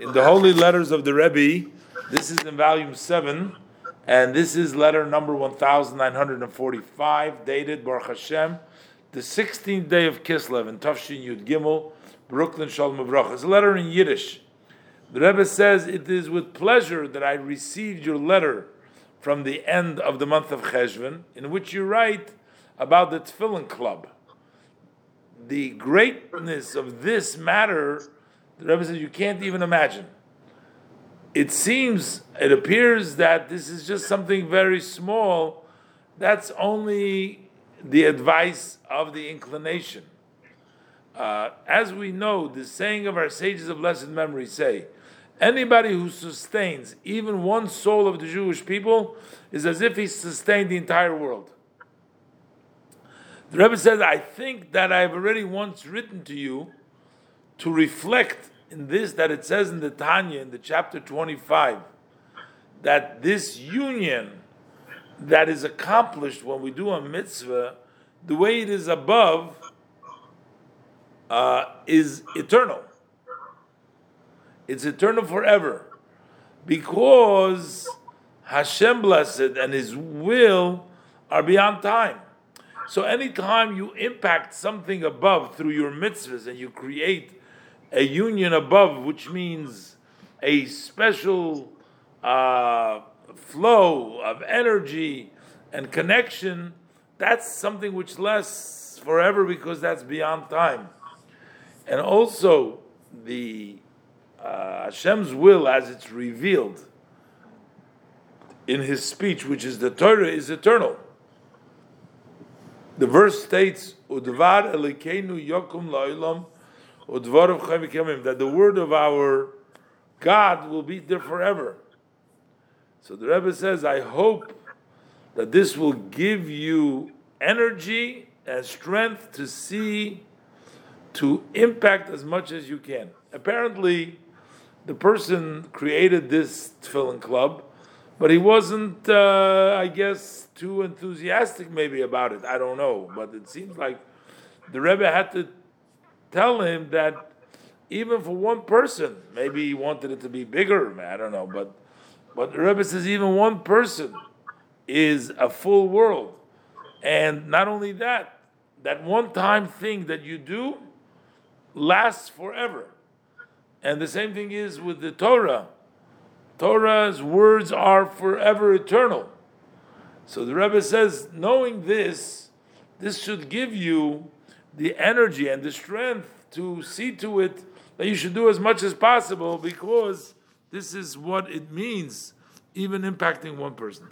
in the Holy Letters of the Rebbe. This is in volume 7, and this is letter number 1945, dated Baruch Hashem, the 16th day of Kislev in Tafshin Yud Gimel, Brooklyn Shalom Avrach. It's a letter in Yiddish. The Rebbe says, It is with pleasure that I received your letter from the end of the month of Cheshvan, in which you write about the Tefillin Club. The greatness of this matter, the Rebbe says, you can't even imagine it seems, it appears that this is just something very small. That's only the advice of the inclination. Uh, as we know, the saying of our sages of blessed memory say, anybody who sustains even one soul of the Jewish people is as if he sustained the entire world. The Rebbe says, I think that I've already once written to you to reflect in this that it says in the Tanya, in the chapter 25, that this union that is accomplished when we do a mitzvah, the way it is above, uh, is eternal. It's eternal forever. Because Hashem blessed and His will are beyond time. So anytime you impact something above through your mitzvahs and you create a union above, which means a special uh, flow of energy and connection, that's something which lasts forever because that's beyond time. And also, the uh, Hashem's will, as it's revealed in His speech, which is the Torah, is eternal. The verse states, "Udvar elikenu yokum la'ilam." That the word of our God will be there forever. So the Rebbe says, I hope that this will give you energy and strength to see, to impact as much as you can. Apparently, the person created this tefillin club, but he wasn't, uh, I guess, too enthusiastic maybe about it. I don't know, but it seems like the Rebbe had to tell him that even for one person, maybe he wanted it to be bigger, I don't know, but but the Rebbe says even one person is a full world. And not only that, that one time thing that you do lasts forever. And the same thing is with the Torah. Torah's words are forever eternal. So the Rebbe says, knowing this, this should give you the energy and the strength to see to it that you should do as much as possible because this is what it means, even impacting one person.